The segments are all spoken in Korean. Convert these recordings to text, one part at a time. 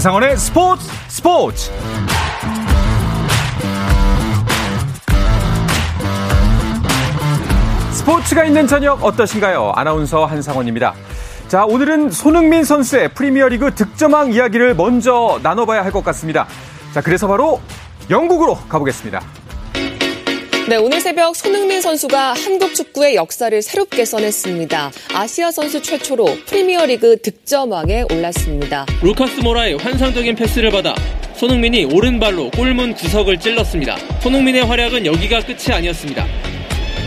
한상원의 스포츠 스포츠 스포츠가 있는 저녁 어떠신가요? 아나운서 한상원입니다. 자, 오늘은 손흥민 선수의 프리미어리그 득점왕 이야기를 먼저 나눠봐야 할 것 같습니다. 자, 그래서 바로 영국으로 가보겠습니다. 네, 오늘 새벽 손흥민 선수가 한국 축구의 역사를 새롭게 써냈습니다. 아시아 선수 최초로 프리미어리그 득점왕에 올랐습니다. 루카스 모라의 환상적인 패스를 받아 손흥민이 오른발로 골문 구석을 찔렀습니다. 손흥민의 활약은 여기가 끝이 아니었습니다.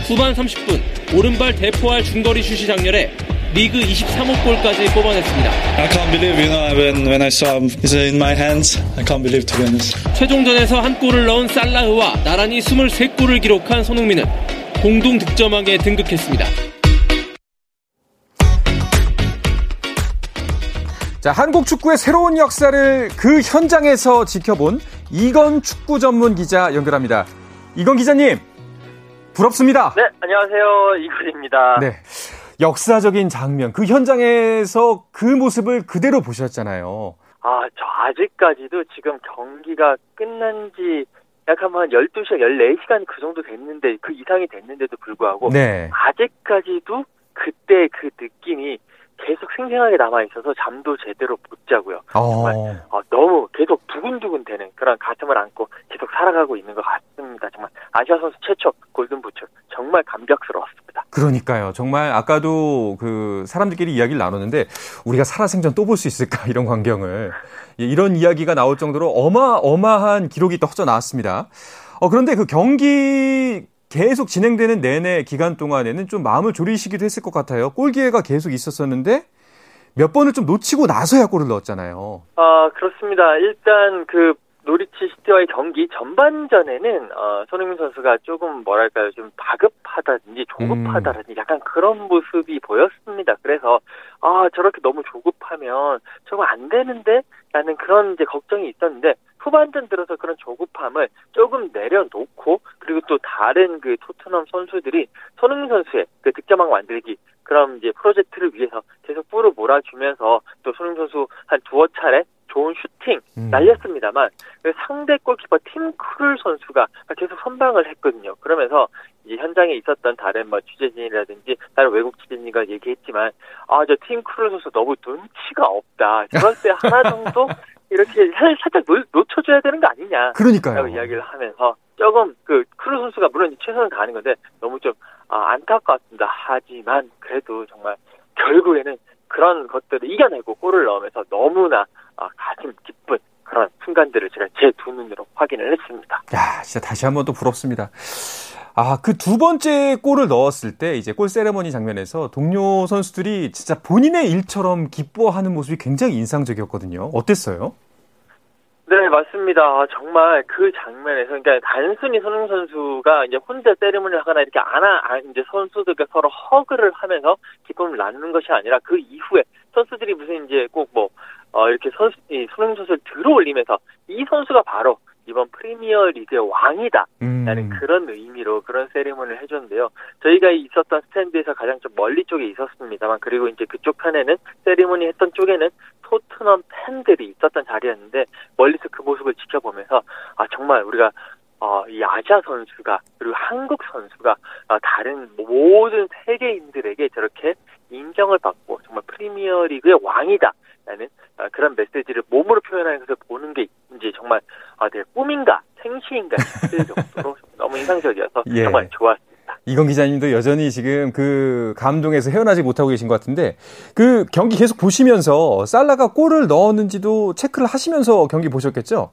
후반 30분 오른발 대포할 중거리 슛이 장렬해 리그 23호 골까지 뽑아냈습니다. I can't believe, you know, when, when I saw him, it's in my hands. I can't believe, to be honest. 최종전에서 한 골을 넣은 살라흐와 나란히 23골을 기록한 손흥민은 공동 득점왕에 등극했습니다. 자, 한국 축구의 새로운 역사를 그 현장에서 지켜본 이건 축구 전문 기자 연결합니다. 이건 기자님, 부럽습니다. 네, 안녕하세요. 이건입니다. 네. 역사적인 장면, 그 현장에서 그 모습을 그대로 보셨잖아요. 아, 저 아직까지도 지금 경기가 끝난 지 약간 한 12시간, 14시간 그 정도 됐는데, 그 이상이 됐는데도 불구하고, 네. 아직까지도 그때 그 느낌이 계속 생생하게 남아있어서 잠도 제대로 못 자고요. 정말 어, 어, 너무 계속 두근두근 되는 그런 가슴을 안고 계속 살아가고 있는 것 같습니다. 정말 아시아 선수 최초 골든부츠 정말 감격스러웠습니다. 그러니까요. 정말 아까도 그 사람들끼리 이야기를 나눴는데 우리가 살아생전 또 볼 수 있을까 이런 광경을 예, 이런 이야기가 나올 정도로 어마어마한 기록이 또 허져 나왔습니다. 어, 그런데 그 경기 계속 진행되는 내내 기간 동안에는 좀 마음을 졸이시기도 했을 것 같아요. 골 기회가 계속 있었었는데 몇 번을 좀 놓치고 나서야 골을 넣었잖아요. 아 그렇습니다. 일단 그 노리치 시티와의 경기 전반전에는 어, 손흥민 선수가 조금 뭐랄까요 좀 다급하다든지 조급하다든지 약간 그런 모습이 보였습니다. 그래서 아 저렇게 너무 조급하면 저거 안 되는데 라는 그런 이제 걱정이 있었는데 후반전 들어서 그런 조급함을 조금 내려놓고 그리고 또 다른 그 토트넘 선수들이 손흥민 선수의 그 득점왕 만들기 그럼 이제 프로젝트를 위해서 계속 뿌려 몰아주면서 또 손흥민 선수 한 두어 차례 좋은 슈팅 음. 날렸습니다만 그 상대 골키퍼 팀 크룰 선수가 계속 선방을 했거든요. 그러면서 이제 현장에 있었던 다른 뭐 취재진이라든지 다른 외국 취재진과 얘기했지만 아 저 팀 크룰 선수 너무 눈치가 없다. 저럴 때 하나 정도 이렇게 살- 살짝 놓, 놓쳐줘야 되는 거 아니냐. 그러니까요. 라고 이야기를 하면서 조금 그 크룰 선수가 물론 최선을 다하는 건데 너무 좀 아, 안타까웠습니다. 하지만 그래도 정말 결국에는 그런 것들을 이겨내고 골을 넣으면서 너무나 아, 가슴 기쁜 그런 순간들을 제가 제 두 눈으로 확인을 했습니다. 야, 진짜 다시 한번 또 부럽습니다. 아, 그 두 번째 골을 넣었을 때 이제 골 세레머니 장면에서 동료 선수들이 진짜 본인의 일처럼 기뻐하는 모습이 굉장히 인상적이었거든요. 어땠어요? 네, 맞습니다. 아, 정말 그 장면에서, 그러니까 단순히 손흥민 선수가 이제 혼자 세리머니를 하거나 이렇게 안아, 아, 이제 선수들과 서로 허그를 하면서 기쁨을 나누는 것이 아니라 그 이후에 선수들이 무슨 이제 꼭 뭐, 어, 이렇게 선수, 이 손흥민 선수를 들어 올리면서 이 선수가 바로 이번 프리미어 리그의 왕이다. 음. 라는 그런 의미로 그런 세리머니를 해줬는데요. 저희가 있었던 스탠드에서 가장 좀 멀리 쪽에 있었습니다만 그리고 이제 그쪽 편에는 세리머니 했던 쪽에는 토트넘 팬들이 있었던 자리였는데 멀리서 그 모습을 지켜보면서 아 정말 우리가 어, 이 아시아 선수가 그리고 한국 선수가 어, 다른 모든 세계인들에게 저렇게 인정을 받고 정말 프리미어 리그의 왕이다라는 어, 그런 메시지를 몸으로 표현하는 것을 보는 게 이제 정말 아, 내 꿈인가 생시인가 싶을 정도로 너무 인상적이어서 예. 정말 좋았습니다. 이건 기자님도 여전히 지금 그 감동에서 헤어나지 못하고 계신 것 같은데 그 경기 계속 보시면서 살라가 골을 넣었는지도 체크를 하시면서 경기 보셨겠죠?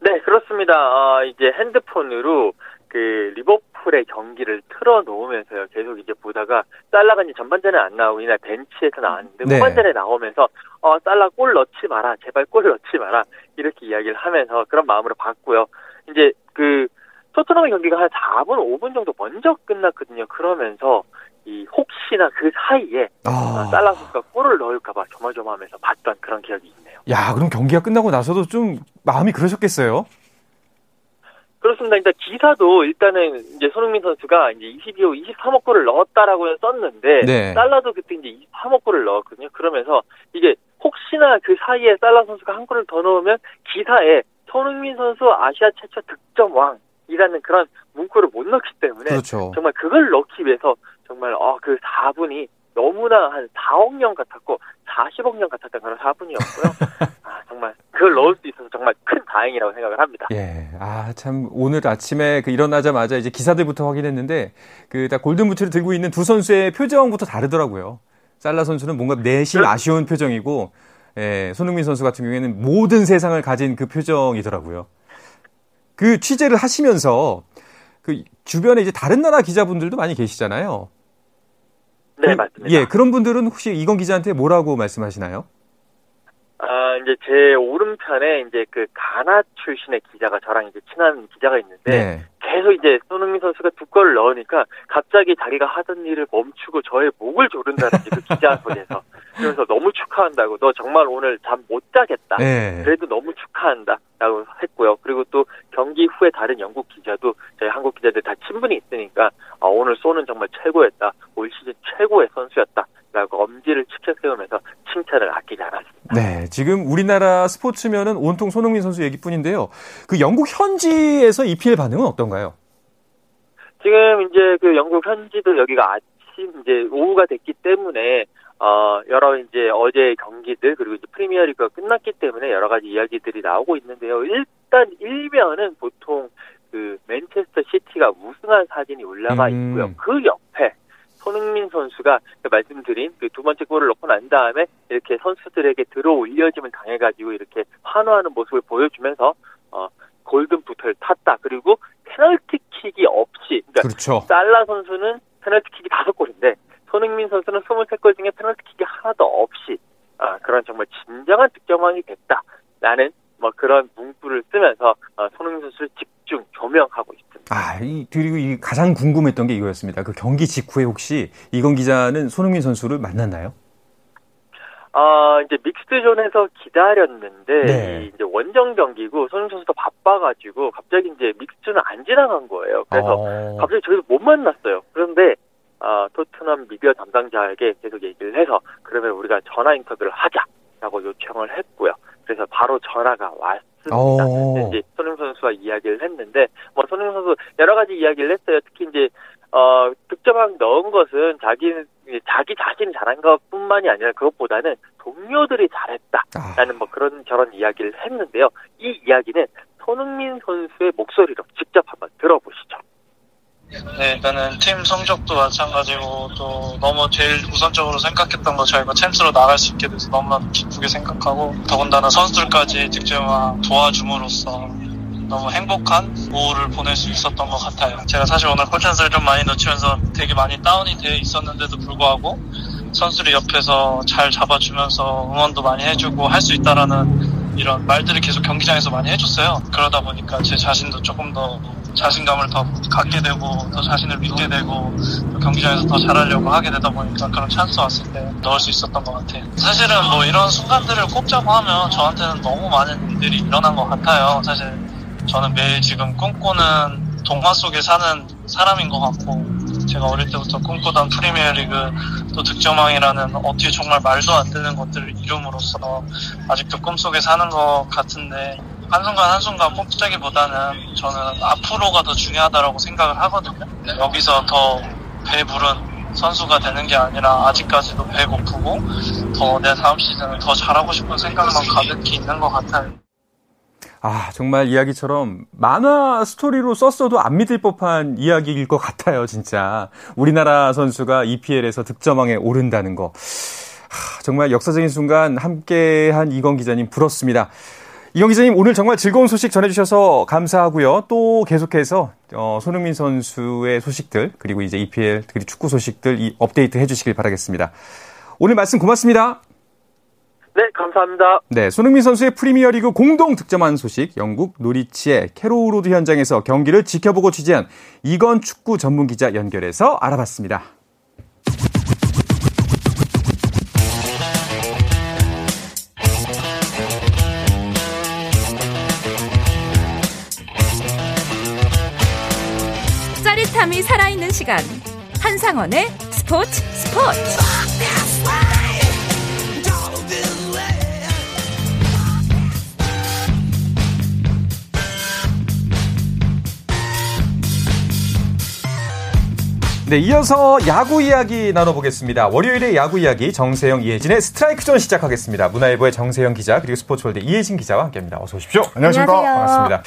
네, 그렇습니다. 어, 이제 핸드폰으로 그 리버풀의 경기를 틀어 놓으면서요. 계속 이제 보다가 살라가 이제 전반전에 안 나오고 이날 벤치에서 나왔는데 네. 후반전에 나오면서 어 살라 골 넣지 마라. 제발 골 넣지 마라. 이렇게 이야기를 하면서 그런 마음으로 봤고요. 이제 그 토트넘의 경기가 한 4분, 5분 정도 먼저 끝났거든요. 그러면서 이 혹시나 그 사이에 아. 아, 살라 선수가 골을 넣을까봐 조마조마하면서 봤던 그런 기억이 있네요. 야, 그럼 경기가 끝나고 나서도 좀 마음이 그러셨겠어요? 그렇습니다. 일단 기사도 일단은 이제 손흥민 선수가 이제 22호 23억 골을 넣었다라고 썼는데 네. 살라도 그때 이제 23억 골을 넣었거든요. 그러면서 이게 혹시나 그 사이에 살라 선수가 한 골을 더 넣으면 기사에 손흥민 선수 아시아 최초 득점 왕 이라는 그런 문구를 못 넣기 때문에 그렇죠. 정말 그걸 넣기 위해서 정말 어, 그 4분이 너무나 한 4억 년 같았고 40억 년 같았던 그런 4분이었고요. 아, 정말 그걸 넣을 수 있어서 정말 큰 다행이라고 생각을 합니다. 예. 아, 참, 오늘 아침에 그 일어나자마자 이제 기사들부터 확인했는데, 그, 다 골든 부츠를 들고 있는 두 선수의 표정부터 다르더라고요. 살라 선수는 뭔가 내심 네. 아쉬운 표정이고, 예, 손흥민 선수 같은 경우에는 모든 세상을 가진 그 표정이더라고요. 그 취재를 하시면서, 그, 주변에 이제 다른 나라 기자분들도 많이 계시잖아요. 네, 그- 맞습니다. 예, 그런 분들은 혹시 이건 기자한테 뭐라고 말씀하시나요? 아, 이제 제 오른편에 이제 그 가나 출신의 기자가 저랑 이제 친한 기자가 있는데 네. 계속 이제 손흥민 선수가 두 골을 넣으니까 갑자기 자기가 하던 일을 멈추고 저의 목을 조른다든지 그 기자 소리에서 그래서 너무 축하한다고 너 정말 오늘 잠 못 자겠다. 네. 그래도 너무 축하한다라고 했고요. 그리고 또 경기 후에 다른 영국 기자도 저희 한국 기자들 다 친분이 있으니까 아, 오늘 쏘는 정말 최고였다. 올 시즌 최고의 선수였다 라고 엄지를 치켜 세우면서 칭찬을 아끼지 않았습니다. 네, 지금 우리나라 스포츠면은 온통 손흥민 선수 얘기뿐인데요. 그 영국 현지에서 EPL 반응은 어떤가요? 지금 이제 그 영국 현지도 여기가 아침 이제 오후가 됐기 때문에 어 여러 이제 어제 경기들 그리고 이제 프리미어리그가 끝났기 때문에 여러 가지 이야기들이 나오고 있는데요. 일단 일면은 보통 그 맨체스터 시티가 우승한 사진이 올라가 음. 있고요. 그 옆에 손흥민 선수가 그 말씀드린 그 두 번째 골을 넣고 난 다음에 이렇게 선수들에게 들어 올려짐을 당해가지고 이렇게 환호하는 모습을 보여주면서 어 골든 부트를 탔다. 그리고 페널티킥이 없이 그러니까 그렇죠. 살라 선수는 페널티킥이 다섯 골인데 손흥민 선수는 23골 중에 페널티킥이 하나도 없이 아, 그런 정말 진정한 득점왕이 됐다라는 뭐 그런 문구를 쓰면서 어, 손흥민 선수를 집중 조명하고 있습니다. 아, 이, 그리고 이 가장 궁금했던 게 이거였습니다. 그 경기 직후에 혹시 이건 기자는 손흥민 선수를 만났나요? 아 이제 믹스존에서 기다렸는데 네. 이 이제 원정 경기고 손흥민 선수도 바빠가지고 갑자기 이제 믹스존을 안 지나간 거예요. 그래서 어, 갑자기 저희도 못 만났어요. 그런데 아, 토트넘 미디어 담당자에게 계속 얘기를 해서 그러면 우리가 전화 인터뷰를 하자라고 요청을 했고요. 그래서 바로 전화가 왔습니다. 어. 이제 손흥민 선수와 이야기를 했는데 뭐 손흥민 선수 여러 가지 이야기를 했어요. 특히 이제 어 득점왕 넣은 것은 자기 자기 자신이 잘한 것뿐만이 아니라 그것보다는 동료들이 잘했다라는 아, 뭐 그런 저런 이야기를 했는데요. 이 이야기는 손흥민 선수의 목소리로 직접 한번 들어보시죠. 네, 일단은 팀 성적도 마찬가지고 또 너무 제일 우선적으로 생각했던 거 저희가 챔스로 나갈 수 있게 돼서 너무나도 기쁘게 생각하고 더군다나 선수들까지 득점왕 도와줌으로써 너무 행복한 오후를 보낼 수 있었던 것 같아요. 제가 사실 오늘 콜찬스를 좀 많이 놓치면서 되게 많이 다운이 돼 있었는데도 불구하고 선수들이 옆에서 잘 잡아주면서 응원도 많이 해주고 할 수 있다라는 이런 말들을 계속 경기장에서 많이 해줬어요. 그러다 보니까 제 자신도 조금 더 자신감을 더 갖게 되고 더 자신을 믿게 되고 또 경기장에서 더 잘하려고 하게 되다 보니까 그런 찬스 왔을 때 넣을 수 있었던 것 같아요. 사실은 뭐 이런 순간들을 꼽자고 하면 저한테는 너무 많은 일들이 일어난 것 같아요. 사실 저는 매일 지금 꿈꾸는 동화 속에 사는 사람인 것 같고 제가 어릴 때부터 꿈꾸던 프리미어리그 또 득점왕이라는 어떻게 정말 말도 안 되는 것들을 이룸으로써 아직도 꿈속에 사는 것 같은데 한순간 한순간 뽑자기보다는 저는 앞으로가 더 중요하다고 생각을 하거든요. 여기서 더 배부른 선수가 되는 게 아니라 아직까지도 배고프고 더 내 다음 시즌을 더 잘하고 싶은 생각만 가득히 있는 것 같아요. 아, 정말 이야기처럼 만화 스토리로 썼어도 안 믿을 법한 이야기일 것 같아요, 진짜. 우리나라 선수가 EPL에서 득점왕에 오른다는 거. 하, 정말 역사적인 순간 함께한 이건 기자님 부럽습니다. 이건 기자님 오늘 정말 즐거운 소식 전해주셔서 감사하고요. 또 계속해서 어, 손흥민 선수의 소식들 그리고 이제 EPL 그리고 축구 소식들 이 업데이트 해주시길 바라겠습니다. 오늘 말씀 고맙습니다. 네, 감사합니다. 네, 손흥민 선수의 프리미어리그 공동 득점왕 소식, 영국 노리치의 캐로우로드 현장에서 경기를 지켜보고 취재한 이건 축구 전문 기자 연결해서 알아봤습니다. 시간. 한상원의 스포츠 스포츠. 네, 이어서 야구 이야기 나눠보겠습니다. 월요일의 야구 이야기 정세영, 이혜진의 스트라이크 존 시작하겠습니다. 문화일보의 정세영 기자 그리고 스포츠월드 이혜진 기자와 함께합니다. 어서 오십시오. 안녕하십니까. 반갑습니다.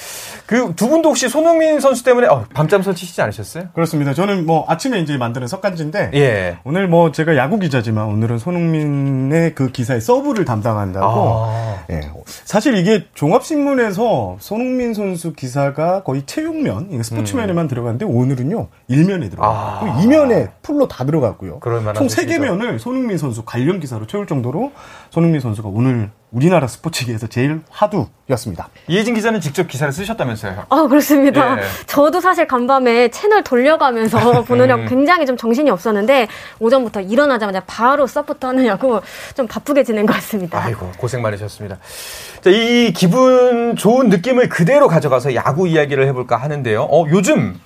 그 두 분도 혹시 손흥민 선수 때문에 어, 밤잠 설치시지 않으셨어요? 그렇습니다. 저는 뭐 아침에 이제 만드는 석간지인데 예. 오늘 뭐 제가 야구 기자지만 오늘은 손흥민의 그 기사의 서브를 담당한다고. 아. 예. 사실 이게 종합신문에서 손흥민 선수 기사가 거의 체육면, 스포츠면에만 들어갔는데 오늘은요 일면에 들어가요. 아. 또 이면에 풀로 다 들어갔고요. 총세개 소식이죠. 면을 손흥민 선수 관련 기사로 채울 정도로 손흥민 선수가 오늘 우리나라 스포츠계에서 제일 화두였습니다. 이혜진 기자는 직접 기사를 쓰셨다면서요? 아, 그렇습니다. 예. 저도 사실 간밤에 채널 돌려가면서 보느라고 음. 굉장히 좀 정신이 없었는데 오전부터 일어나자마자 바로 서부터 하느냐고 좀 바쁘게 지낸 것 같습니다. 아이고 고생 많으셨습니다. 자, 이 기분 좋은 느낌을 그대로 가져가서 야구 이야기를 해볼까 하는데요. 어, 요즘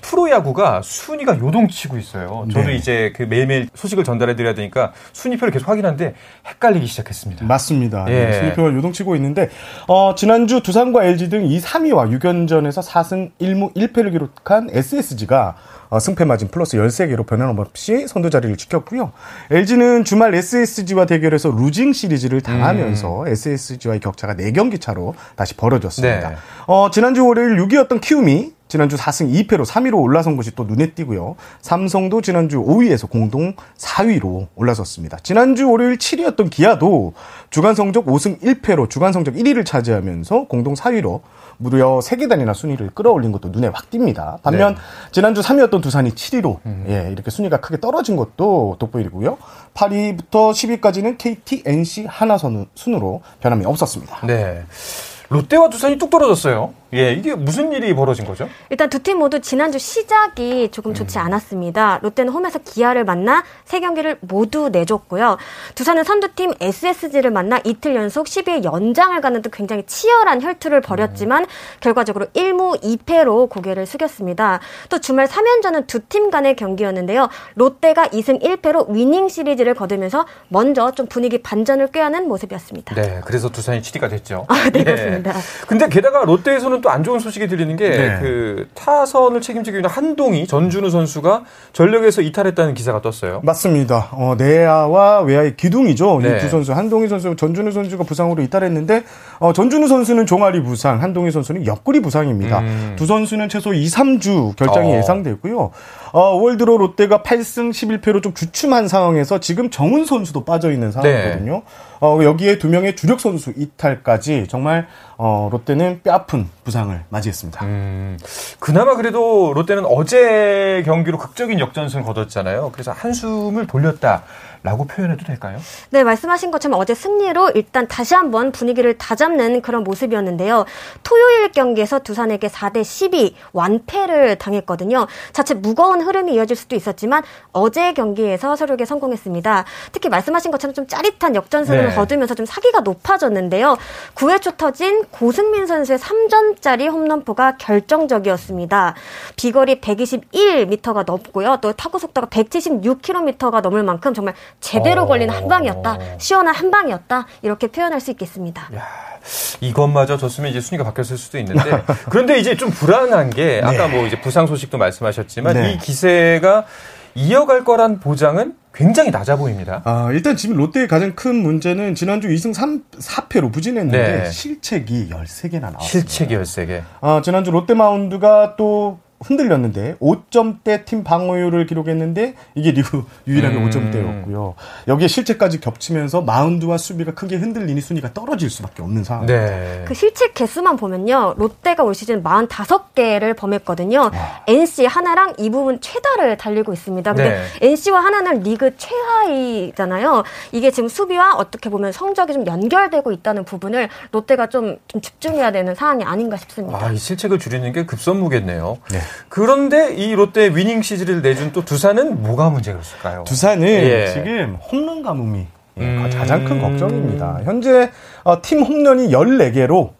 프로야구가 순위가 요동치고 있어요. 저도 네. 이제 그 매일매일 소식을 전달해 드려야 되니까 순위표를 계속 확인하는데 헷갈리기 시작했습니다. 맞습니다. 예. 네, 순위표가 요동치고 있는데 어, 지난주 두산과 LG 등이 3위와 6연전에서 4승 1무 1패를 기록한 SSG가 어, 승패 마진 플러스 13개로 변함없이 선두 자리를 지켰고요. LG는 주말 SSG와 대결해서 루징 시리즈를 당하면서 SSG와의 격차가 4경기 차로 다시 벌어졌습니다. 네. 어, 지난주 월요일 6위였던 키움이 지난주 4승 2패로 3위로 올라선 것이 또 눈에 띄고요. 삼성도 지난주 5위에서 공동 4위로 올라섰습니다. 지난주 월요일 7위였던 기아도 주간 성적 5승 1패로 주간 성적 1위를 차지하면서 공동 4위로 무려 3계단이나 순위를 끌어올린 것도 눈에 확 띕니다. 반면 네. 지난주 3위였던 두산이 7위로 예, 이렇게 순위가 크게 떨어진 것도 돋보이고요. 8위부터 10위까지는 KT, NC, 한화 선- 순으로 변함이 없었습니다. 네. 롯데와 두산이 뚝 떨어졌어요. 예, 이게 무슨 일이 벌어진 거죠? 일단 두 팀 모두 지난주 시작이 조금 좋지 않았습니다. 롯데는 홈에서 기아를 만나 세 경기를 모두 내줬고요. 두산은 선두팀 SSG를 만나 이틀 연속 12회 연장을 가는 등 굉장히 치열한 혈투를 벌였지만 결과적으로 1무 2패로 고개를 숙였습니다. 또 주말 3연전은 두 팀 간의 경기였는데요. 롯데가 2승 1패로 위닝 시리즈를 거두면서 먼저 좀 분위기 반전을 꾀하는 모습이었습니다. 네, 그래서 두산이 7위가 됐죠. 아, 네, 예. 그렇습니다. 근데 게다가 롯데에서는 또 안 좋은 소식이 들리는 게 네. 그 타선을 책임지고 있는 한동희 전준우 선수가 전력에서 이탈했다는 기사가 떴어요. 맞습니다. 어, 내야와 외야의 기둥이죠. 네. 이두 선수, 한동희 선수, 전준우 선수가 부상으로 이탈했는데, 어, 전준우 선수는 종아리 부상, 한동희 선수는 옆구리 부상입니다. 음. 두 선수는 최소 2, 3주 결장이 어. 예상되고요. 어, 올 들어 롯데가 8승 11패로 좀 주춤한 상황에서 지금 정훈 선수도 빠져 있는 상황이거든요. 네. 어, 여기에 두 명의 주력 선수 이탈까지 정말 어, 롯데는 뼈아픈 부상을 맞이했습니다. 음, 그나마 그래도 롯데는 어제 경기로 극적인 역전승을 거뒀잖아요. 그래서 한숨을 돌렸다 라고 표현해도 될까요? 네, 말씀하신 것처럼 어제 승리로 일단 다시 한번 분위기를 다잡는 그런 모습이었는데요. 토요일 경기에서 두산에게 4대 12 완패를 당했거든요. 자칫 무거운 흐름이 이어질 수도 있었지만 어제 경기에서 서류에 성공했습니다. 특히 말씀하신 것처럼 좀 짜릿한 역전승을 네. 거두면서 좀 사기가 높아졌는데요. 9회 초 터진 고승민 선수의 3점짜리 홈런포가 결정적이었습니다. 비거리 121m가 넘고요. 또 타구 속도가 176km가 넘을 만큼 정말 제대로 어. 걸린 한 방이었다. 시원한 한 방이었다. 이렇게 표현할 수 있겠습니다. 이것마저 졌으면 이제 순위가 바뀌었을 수도 있는데 그런데 이제 좀 불안한 게 아까 뭐 이제 부상 소식도 말씀하셨지만 네. 이 기세가 이어갈 거란 보장은 굉장히 낮아 보입니다. 아, 일단 지금 롯데의 가장 큰 문제는 지난주 2승 3, 4패로 부진했는데 네. 실책이 13개나 나왔습니다. 실책이 13개. 아, 지난주 롯데 마운드가 또 흔들렸는데 5점대 팀 방어율을 기록했는데 이게 리그 유일하게 음. 5점대였고요. 여기에 실책까지 겹치면서 마운드와 수비가 크게 흔들리니 순위가 떨어질 수밖에 없는 상황입니다. 네. 그 실책 개수만 보면요. 롯데가 올 시즌 45개를 범했거든요. NC 하나랑 이 부분 최다를 달리고 있습니다. 근데 NC와 하나는 리그 최하위잖아요. 이게 지금 수비와 어떻게 보면 성적이 좀 연결되고 있다는 부분을 롯데가 좀, 좀 집중해야 되는 상황이 아닌가 싶습니다. 아, 이 실책을 줄이는 게 급선무겠네요. 네. 그런데 이 롯데 위닝 시리즈를 내준 또 두산은 뭐가 문제가 있을까요? 두산은 예. 지금 홈런 가뭄이 예, 음. 가장 큰 걱정입니다. 현재 어, 팀 홈런이 14개로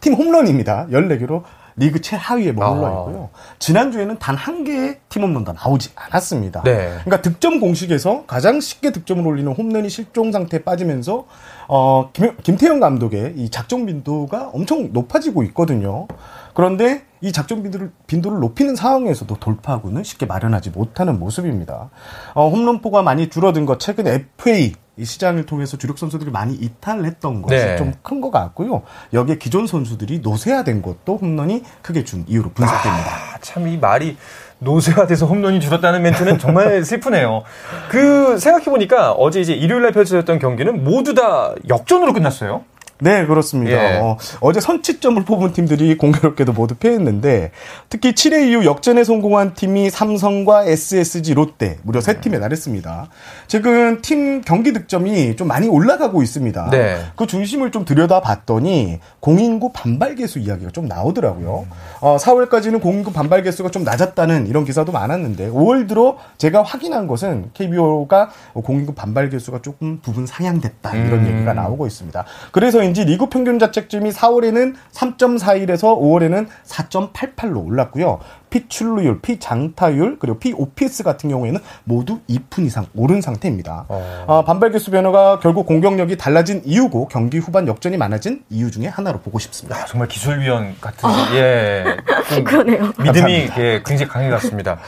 팀 홈런입니다. 14개로 리그 최하위에 머물러 아. 있고요. 지난주에는 단 한 개의 팀 홈런도 나오지 않았습니다. 네. 그러니까 득점 공식에서 가장 쉽게 득점을 올리는 홈런이 실종 상태에 빠지면서 어, 김, 김태형 감독의 이 작전 빈도가 엄청 높아지고 있거든요. 그런데 이 작전 빈도를, 빈도를 높이는 상황에서도 돌파구는 쉽게 마련하지 못하는 모습입니다. 어, 홈런포가 많이 줄어든 것, 최근 FA 이 시장을 통해서 주력 선수들이 많이 이탈했던 것이 네. 좀큰 것 같고요. 여기에 기존 선수들이 노쇠화된 것도 홈런이 크게 준 이유로 분석됩니다. 아, 참 이 말이 노쇠화돼서 홈런이 줄었다는 멘트는 정말 슬프네요. 그 생각해 보니까 어제 이제 일요일 날 펼쳐졌던 경기는 모두 다 역전으로 끝났어요. 네, 그렇습니다. 예. 어, 제 선취점을 뽑은 팀들이 공교롭게도 모두 패했는데 특히 7회 이후 역전에 성공한 팀이 삼성과 SSG, 롯데 무려 세 팀에 달했습니다. 최근 팀 경기 득점이 좀 많이 올라가고 있습니다. 네. 그 중심을 좀 들여다봤더니 공인구 반발 개수 이야기가 좀 나오더라고요. 어, 4월까지는 공인구 반발 개수가 좀 낮았다는 이런 기사도 많았는데 5월 들어 제가 확인한 것은 KBO가 공인구 반발 개수가 조금 부분 상향됐다 이런 음. 얘기가 나오고 있습니다. 그래서 인지 리그 평균 자책점이 4월에는 3.41에서 5월에는 4.88로 올랐고요. 피출루율, 피장타율, 그리고 피오피스 같은 경우에는 모두 2푼 이상 오른 상태입니다. 아, 반발 개수 변화가 결국 공격력이 달라진 이유고 경기 후반 역전이 많아진 이유 중에 하나로 보고 싶습니다. 아, 정말 기술위원 같은 예. 좀 그러네요. 믿음이 예, 굉장히 강해 갔습니다.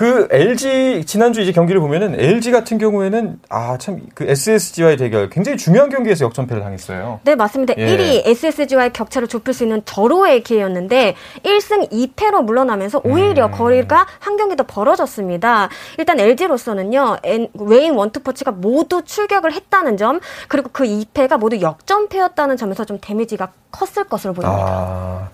그 LG 지난주 이제 경기를 보면은 LG 같은 경우에는 아 참 그 SSG와의 대결 굉장히 중요한 경기에서 역전패를 당했어요. 네, 맞습니다. 예. 1위 SSG와의 격차를 좁힐 수 있는 절호의 기회였는데 1승 2패로 물러나면서 오히려 음. 거리가 한 경기 더 벌어졌습니다. 일단 LG로서는요. 웨인 원투퍼치가 모두 출격을 했다는 점 그리고 그 2패가 모두 역전패였다는 점에서 좀 데미지가 컸을 것으로 보입니다. 아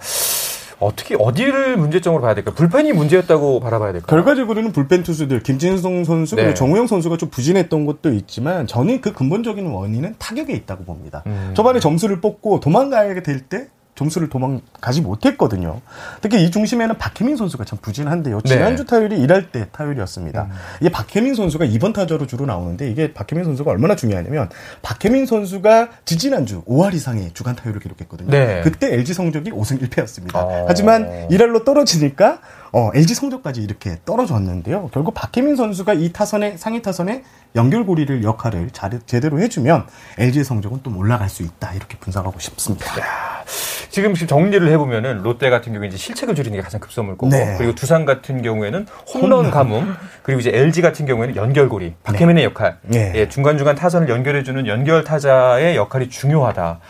어떻게 어디를 문제점으로 봐야 될까? 불펜이 문제였다고 바라봐야 될까? 결과적으로는 불펜 투수들 김진성 선수 그리고 네. 정우영 선수가 좀 부진했던 것도 있지만 저는 그 근본적인 원인은 타격에 있다고 봅니다. 음. 저번에 점수를 뽑고 도망가야 될 때 점수를 도망가지 못했거든요. 특히 이 중심에는 박혜민 선수가 참 부진한데요. 네. 지난주 타율이 일할 때 타율이었습니다. 음. 이게 박혜민 선수가 2번 타자로 주로 나오는데 이게 박혜민 선수가 얼마나 중요하냐면 박혜민 선수가 지지난주 5할 이상의 주간 타율을 기록했거든요. 네. 그때 LG 성적이 5승 1패였습니다. 어. 하지만 1할로 떨어지니까 어, LG 성적까지 이렇게 떨어졌는데요. 결국 박혜민 선수가 이 타선의 상위 타선의 연결고리를 역할을 잘, 제대로 해주면 LG의 성적은 좀 올라갈 수 있다 이렇게 분석하고 싶습니다. 지금 지금 정리를 해보면은 롯데 같은 경우에 이제 실책을 줄이는 게 가장 급선무일 거고 네. 그리고 두산 같은 경우에는 홈런 가뭄 그리고 이제 LG 같은 경우에는 연결고리 박혜민의 역할 네. 예, 중간 중간 타선을 연결해주는 연결 타자의 역할이 중요하다.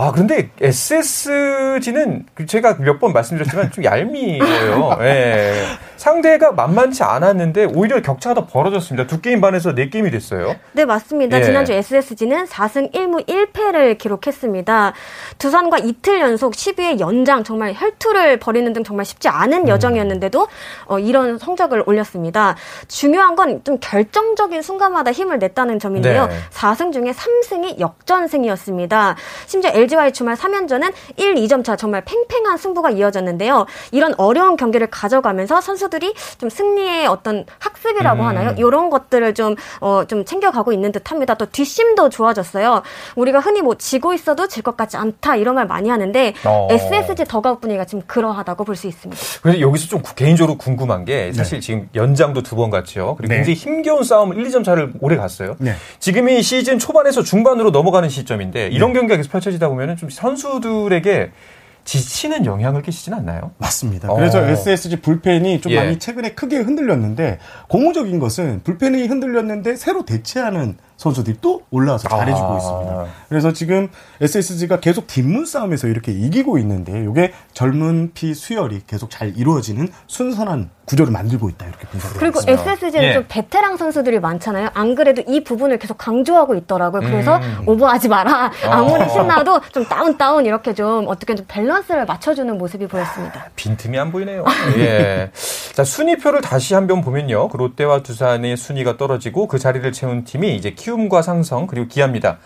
아 그런데 SSG는 그 제가 몇 번 말씀드렸지만 좀 얄미워요. 예. 상대가 만만치 않았는데 오히려 격차가 더 벌어졌습니다. 두 게임 반에서 네 게임이 됐어요. 네, 맞습니다. 예. 지난주 SSG는 4승 1무 1패를 기록했습니다. 두산과 이틀 연속 12회 연장 정말 혈투를 벌이는 등 정말 쉽지 않은 음. 여정이었는데도 어, 이런 성적을 올렸습니다. 중요한 건 좀 결정적인 순간마다 힘을 냈다는 점인데요. 네. 4승 중에 3승이 역전승이었습니다. 심지어 LG와의 주말 3연전은 1, 2점 차 정말 팽팽한 승부가 이어졌는데요. 이런 어려운 경기를 가져가면서 선수 들이 좀 승리의 어떤 학습이라고 음. 하나요? 이런 것들을 좀, 어, 좀 챙겨가고 있는 듯 합니다. 또 뒷심도 좋아졌어요. 우리가 흔히 뭐 지고 있어도 질 것 같지 않다 이런 말 많이 하는데 어. SSG 더가웃 분위기가 지금 그러하다고 볼 수 있습니다. 그래서 여기서 좀 구- 개인적으로 궁금한 게 사실 지금 연장도 두 번 갔죠. 그리고 네. 굉장히 힘겨운 싸움을 1, 2점 차를 오래 갔어요. 네. 지금이 시즌 초반에서 중반으로 넘어가는 시점인데 이런 경기가 계속 펼쳐지다 보면 좀 선수들에게 지치는 영향을 끼치진 않나요? 맞습니다. 그래서 어. SSG 불펜이 좀 예. 많이 최근에 크게 흔들렸는데 고무적인 것은 불펜이 흔들렸는데 새로 대체하는 선수들이 또 올라와서 잘해주고 아. 있습니다. 그래서 지금 SSG가 계속 뒷문 싸움에서 이렇게 이기고 있는데 이게 젊은 피 수혈이 계속 잘 이루어지는 선순환 구조를 만들고 있다 이렇게 분석을 그리고 해봤습니다. SSG는 예. 좀 베테랑 선수들이 많잖아요. 안 그래도 이 부분을 계속 강조하고 있더라고요. 그래서 음. 오버하지 마라. 아무리 어. 신나도 좀 다운 다운 이렇게 좀 어떻게 좀 밸런스를 맞춰주는 모습이 보였습니다. 빈틈이 안 보이네요. 예. 자, 순위표를 다시 한번 보면요. 그 롯데와 두산의 순위가 떨어지고 그 자리를 채운 팀이 이제 키 움과 상성 그리고 기아입니다.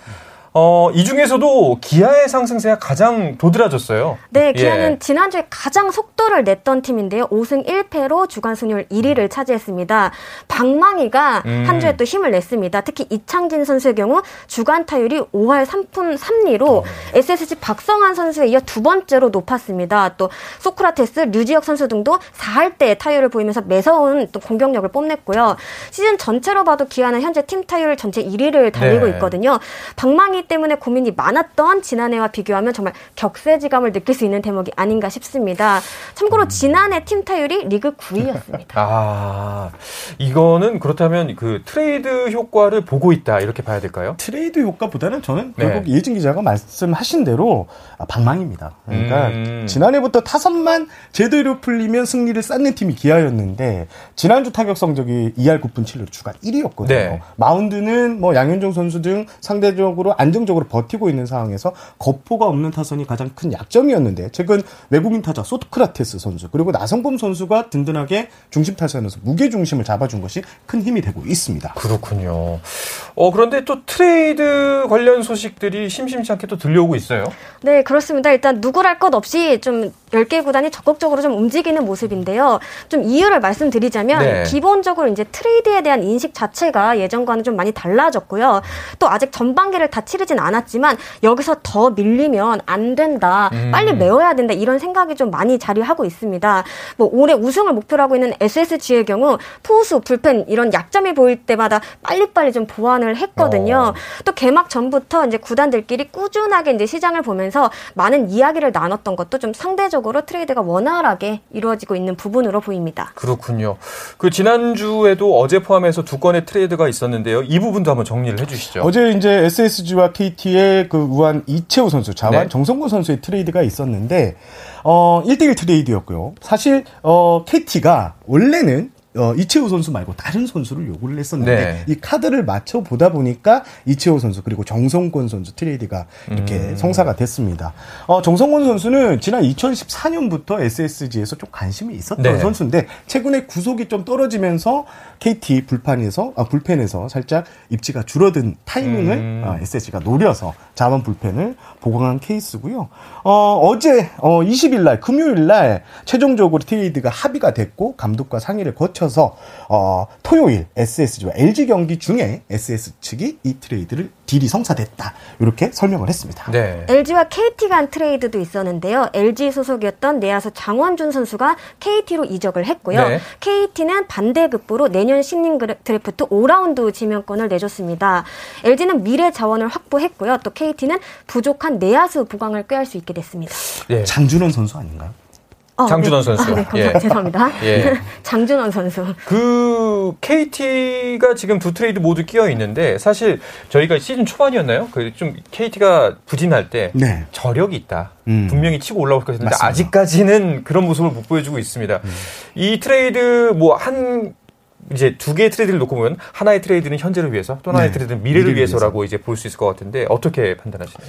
어, 이 중에서도 기아의 상승세가 가장 도드라졌어요. 네, 기아는 예. 지난주에 가장 속도를 냈던 팀인데요. 5승 1패로 주간 승률 1위를 차지했습니다. 방망이가 음. 한 주에 또 힘을 냈습니다. 특히 이창진 선수의 경우 주간 타율이 5할 3푼 3리로 어. SSG 박성한 선수에 이어 두 번째로 높았습니다. 또 소크라테스, 류지혁 선수 등도 4할대 타율을 보이면서 매서운 또 공격력을 뽐냈고요. 시즌 전체로 봐도 기아는 현재 팀 타율 전체 1위를 달리고 네. 있거든요. 방망이 때문에 고민이 많았던 지난해와 비교하면 정말 격세지감을 느낄 수 있는 대목이 아닌가 싶습니다. 참고로 음. 지난해 팀 타율이 리그 9위였습니다. 아, 이거는 그렇다면 그 트레이드 효과를 보고 있다 이렇게 봐야 될까요? 트레이드 효과보다는 저는 네. 결국 예진 기자가 말씀하신 대로 방망입니다. 그러니까 음. 지난해부터 타선만 제대로 풀리면 승리를 쌓는 팀이 기아였는데 지난주 타격 성적이 2할 9분 7로 주가 1위였거든요. 네. 마운드는 뭐 양현종 선수 등 상대적으로 안 안정적으로 버티고 있는 상황에서 거포가 없는 타선이 가장 큰 약점이었는데 최근 외국인 타자 소크라테스 선수 그리고 나성범 선수가 든든하게 중심 타선에서 무게 중심을 잡아준 것이 큰 힘이 되고 있습니다. 그렇군요. 어 그런데 또 트레이드 관련 소식들이 심심치 않게 또 들려오고 있어요. 네 그렇습니다. 일단 누구랄 것 없이 좀 10개 구단이 적극적으로 좀 움직이는 모습인데요. 좀 이유를 말씀드리자면 네. 기본적으로 이제 트레이드에 대한 인식 자체가 예전과는 좀 많이 달라졌고요. 또 아직 전반기를 다 치르 진 않았지만 여기서 더 밀리면 안 된다. 음. 빨리 메워야 된다. 이런 생각이 좀 많이 자리하고 있습니다. 뭐 올해 우승을 목표로 하고 있는 SSG의 경우 포수, 불펜 이런 약점이 보일 때마다 빨리빨리 좀 보완을 했거든요. 어. 또 개막 전부터 이제 구단들끼리 꾸준하게 이제 시장을 보면서 많은 이야기를 나눴던 것도 좀 상대적으로 트레이드가 원활하게 이루어지고 있는 부분으로 보입니다. 그렇군요. 그 지난주에도 어제 포함해서 두 건의 트레이드가 있었는데요. 이 부분도 한번 정리를 해 주시죠. 어제 이제 SSG와 KT의 그 우완 이채호 선수, 좌완 네. 정성곤 선수의 트레이드가 있었는데 어 1대1 트레이드였고요. 사실 어 KT가 원래는 어, 이채호 선수 말고 다른 선수를 요구를 했었는데 네. 이 카드를 맞춰 보다 보니까 이채호 선수 그리고 정성곤 선수 트레이드가 이렇게 음. 성사가 됐습니다. 어, 정성곤 선수는 지난 2014년부터 SSG에서 좀 관심이 있었던 네. 선수인데 최근에 구속이 좀 떨어지면서 KT 불판에서 아, 불펜에서 살짝 입지가 줄어든 타이밍을 음. 어, SSG가 노려서 좌완 불펜을 보강한 케이스고요. 어, 어제 어, 20일 날 금요일 날 최종적으로 트레이드가 합의가 됐고 감독과 상의를 거쳐 거쳐서 어, 토요일 SSG와 LG 경기 중에 SS 측이 이 트레이드를 deal이 성사됐다. 이렇게 설명을 했습니다. 네. LG와 KT 간 트레이드도 있었는데요. LG 소속이었던 내야수 장원준 선수가 KT로 이적을 했고요. 네. KT는 반대 급부로 내년 신인 드래프트 5라운드 지명권을 내줬습니다. LG는 미래 자원을 확보했고요. 또 KT는 부족한 내야수 보강을 꾀할 수 있게 됐습니다. 네. 장준원 선수 아닌가요? 어, 장준원 네. 선수. 아, 네, 예. 죄송합니다. 예. 장준원 선수. 그 KT가 지금 두 트레이드 모두 끼어 있는데 사실 저희가 시즌 초반이었나요? 그 좀 KT가 부진할 때 네. 저력이 있다. 음. 분명히 치고 올라올 것 같은데 아직까지는 그런 모습을 못 보여주고 있습니다. 음. 이 트레이드 뭐 한 이제 두 개의 트레이드를 놓고 보면 하나의 트레이드는 현재를 위해서 또 하나의 네. 트레이드는 미래를, 미래를 위해서라고 위해서. 이제 볼 수 있을 것 같은데 어떻게 판단하시나요?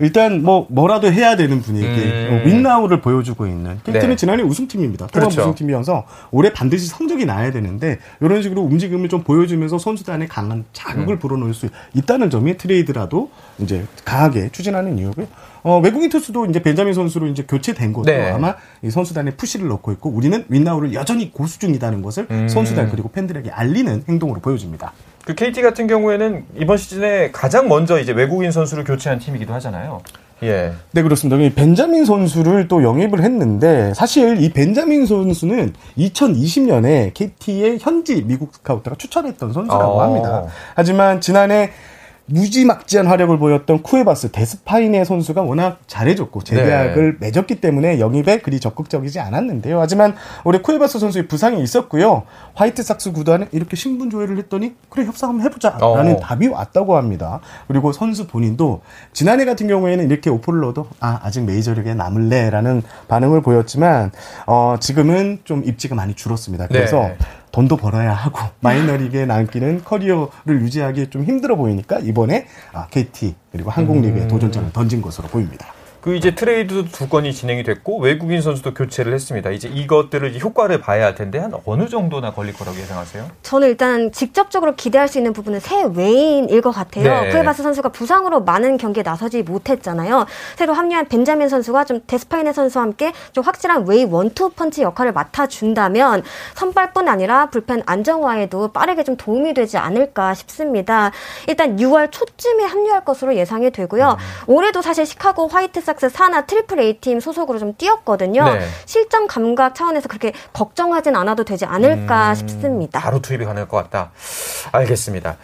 일단 뭐 뭐라도 해야 되는 분위기 음. win now를 보여주고 있는 KT는 네. 지난해 우승팀입니다. 통합 그렇죠. 우승팀이어서 올해 반드시 성적이 나야 되는데 이런 식으로 움직임을 좀 보여주면서 선수단에 강한 자극을 음. 불어넣을 수 있다는 점이 트레이드라도 이제 강하게 추진하는 이유고요. 어, 외국인 투수도 이제 벤자민 선수로 이제 교체된 것도 네. 아마 이 선수단에 푸시를 넣고 있고 우리는 윈나우를 여전히 고수 중이다는 것을 음. 선수단 그리고 팬들에게 알리는 행동으로 보여집니다. 그 KT 같은 경우에는 이번 시즌에 가장 먼저 이제 외국인 선수를 교체한 팀이기도 하잖아요. 예. 네, 그렇습니다. 벤자민 선수를 또 영입을 했는데 사실 이 벤자민 선수는 2020년에 KT의 현지 미국 스카우트가 추천했던 선수라고 어. 합니다. 하지만 지난해 무지막지한 화력을 보였던 쿠에바스 데스파이네 선수가 워낙 잘해줬고 재계약을 네. 맺었기 때문에 영입에 그리 적극적이지 않았는데요. 하지만 올해 쿠에바스 선수의 부상이 있었고요. 화이트삭스 구단에 이렇게 신분 조회를 했더니 그래 협상 한번 해보자라는 어. 답이 왔다고 합니다. 그리고 선수 본인도 지난해 같은 경우에는 이렇게 오퍼를 넣어도 아 아직 메이저리그에 남을래라는 반응을 보였지만 어, 지금은 좀 입지가 많이 줄었습니다. 그래서 네. 돈도 벌어야 하고 마이너리그에 남기는 커리어를 유지하기 좀 힘들어 보이니까 이번에 KT 아, 그리고 한국리그에 음. 도전장을 던진 것으로 보입니다. 그 이제 트레이드도 두 건이 진행이 됐고 외국인 선수도 교체를 했습니다. 이제 이것들을 이제 효과를 봐야 할 텐데 한 어느 정도나 걸릴 거라고 예상하세요? 저는 일단 직접적으로 기대할 수 있는 부분은 새 외인일 것 같아요. 네. 쿠에바스 선수가 부상으로 많은 경기에 나서지 못했잖아요. 새로 합류한 벤자민 선수가 좀 데스파이네 선수와 함께 좀 확실한 웨이 원투 펀치 역할을 맡아준다면 선발뿐 아니라 불펜 안정화에도 빠르게 좀 도움이 되지 않을까 싶습니다. 일단 6월 초쯤에 합류할 것으로 예상이 되고요. 올해도 사실 시카고 화이트 삭스 산하 triple A팀 소속으로 좀 뛰었거든요. 네. 실전 감각 차원에서 그렇게 걱정하진 않아도 되지 않을까 싶습니다. 바로 투입이 가능할 것 같다. 알겠습니다.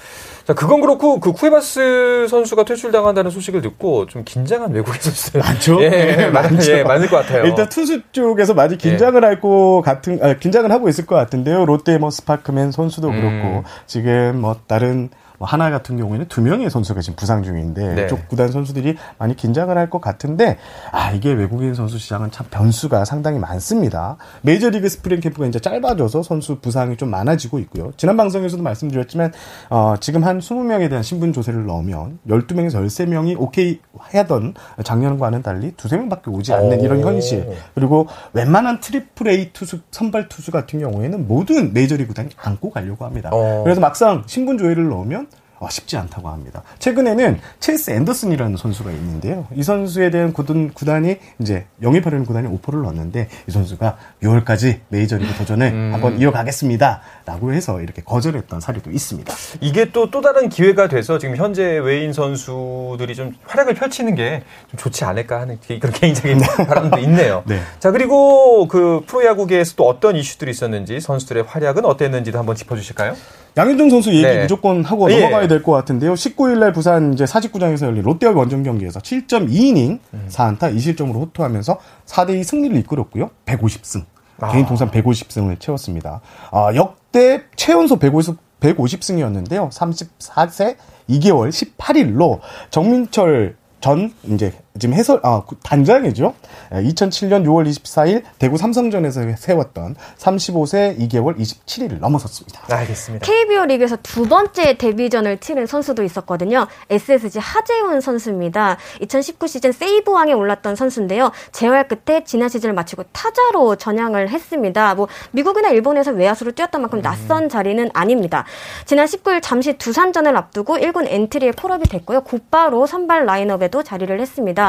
자, 그건 그렇고 그 쿠에바스 선수가 퇴출당한다는 소식을 듣고 좀 긴장한 외국인 선수들 많죠? 예, 네, 많, 많죠. 예, 많을 것 같아요. 일단 투수 쪽에서 많이 긴장을 할 것 같은, 아, 긴장을 하고 있을 것 같은데요. 롯데 뭐 스파크맨 선수도 음. 그렇고, 지금 뭐 다른 뭐 한화 같은 경우에는 두 명의 선수가 지금 부상 중인데 네. 이쪽 구단 선수들이 많이 긴장을 할 것 같은데 아 이게 외국인 선수 시장은 참 변수가 상당히 많습니다. 메이저리그 스프링 캠프가 이제 짧아져서 선수 부상이 좀 많아지고 있고요. 지난 방송에서도 말씀드렸지만 어, 지금 한 20명에 대한 신분 조사를 넣으면 12명에서 13명이 오케이 하던 작년과는 달리 두세 명밖에 오지 않는 오. 이런 현실. 그리고 웬만한 triple A 투수 선발 투수 같은 경우에는 모든 메이저리그 구단이 안고 가려고 합니다. 어. 그래서 막상 신분 조회를 넣으면 어, 쉽지 않다고 합니다. 최근에는 체이스 앤더슨이라는 선수가 있는데요. 이 선수에 대한 구단, 구단이 이제 영입하려는 구단이 오퍼를 넣었는데 이 선수가 6월까지 메이저리그 도전을 음. 한번 이어가겠습니다. 라고 해서 이렇게 거절했던 사례도 있습니다. 이게 또또 다른 기회가 돼서 지금 현재 외인 선수들이 좀 활약을 펼치는 게 좀 좋지 않을까 하는 그런 개인적인 바람도 있네요. 네. 자 그리고 그 프로야구계에서 또 어떤 이슈들이 있었는지 선수들의 활약은 어땠는지도 한번 짚어주실까요? 양현종 선수 얘기 네. 무조건 하고 예. 넘어가야 될 것 같은데요. 19일 날 부산 이제 사직구장에서 열린 롯데와 원정 경기에서 7.2이닝 음. 4안타 2실점으로 호투하면서 4대 2 승리를 이끌었고요. 150승. 아. 개인 통산 150승을 채웠습니다. 아, 역대 최연소 150, 150승이었는데요. 34세 2개월 18일로 정민철 전 이제 지금 해설 아 구- 단장이죠. 2007년 6월 24일 대구 삼성전에서 세웠던 35세 2개월 27일을 넘어섰습니다. 알겠습니다. KBO 리그에서 두 번째 데뷔전을 치른 선수도 있었거든요. SSG 하재훈 선수입니다. 2019 시즌 세이브왕에 올랐던 선수인데요. 재활 끝에 지난 시즌을 마치고 타자로 전향을 했습니다. 뭐 미국이나 일본에서 외야수로 뛰었던 만큼 낯선 자리는 아닙니다. 지난 19일 잠시 두산전을 앞두고 1군 엔트리에 call up이 됐고요. 곧바로 선발 라인업에도 자리를 했습니다.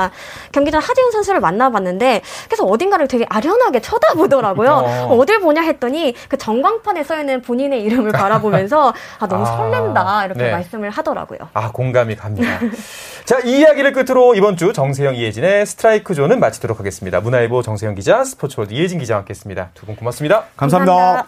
경기 전 하재훈 선수를 만나봤는데 계속 어딘가를 되게 아련하게 쳐다보더라고요. 어. 어딜 보냐 했더니 그 전광판에 써 있는 본인의 이름을 바라보면서 아 너무 아, 설렌다 이렇게 네. 말씀을 하더라고요. 아, 공감이 갑니다. 자, 이 이야기를 끝으로 이번 주 정세영, 이혜진의 스트라이크 존은 마치도록 하겠습니다. 문화일보 정세영 기자, 스포츠월드 이혜진 기자와 함께 했습니다. 두 분 고맙습니다. 감사합니다.